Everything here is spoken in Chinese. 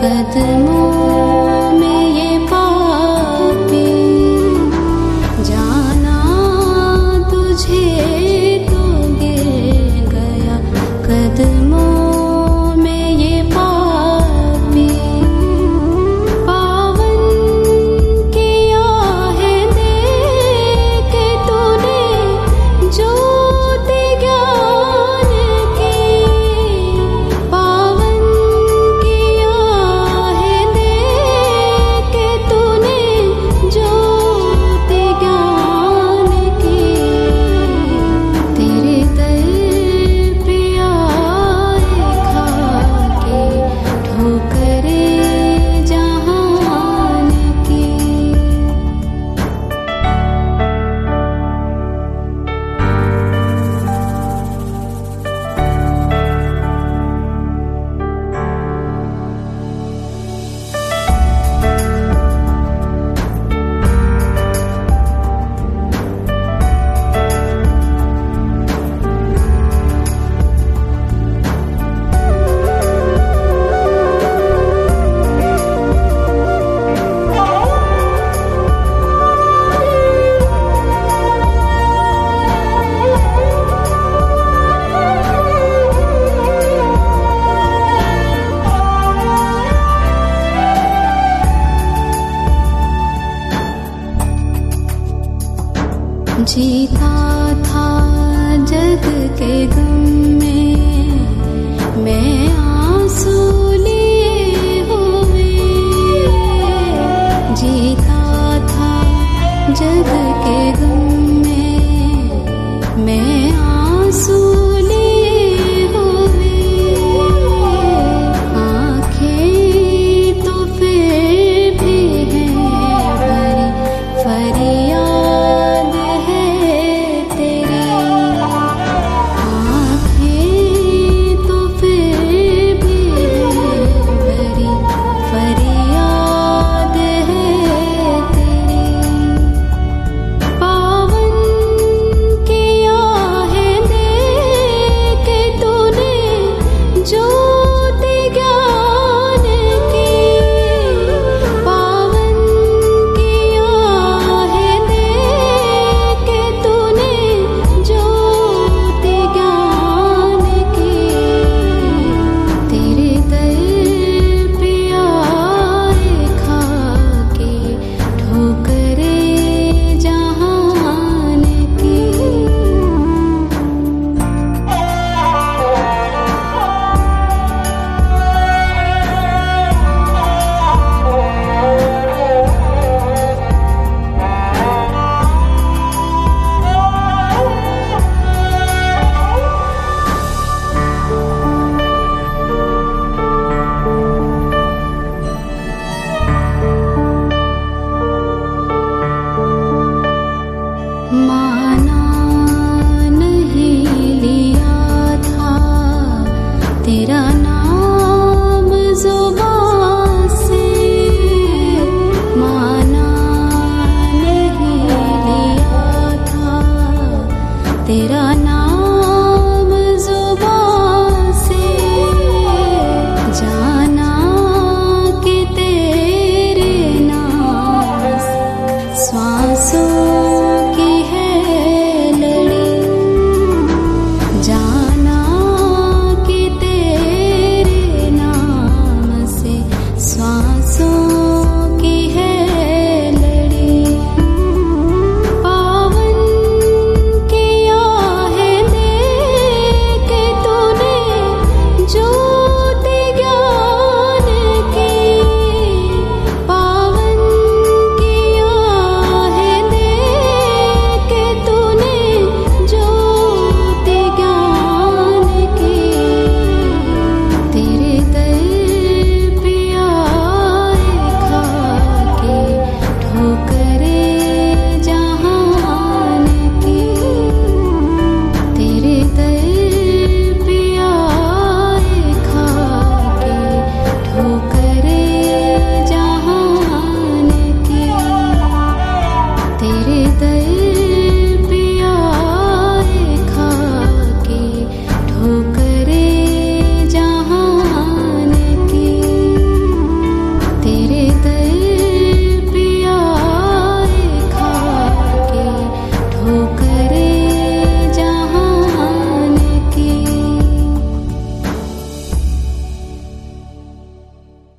Good. the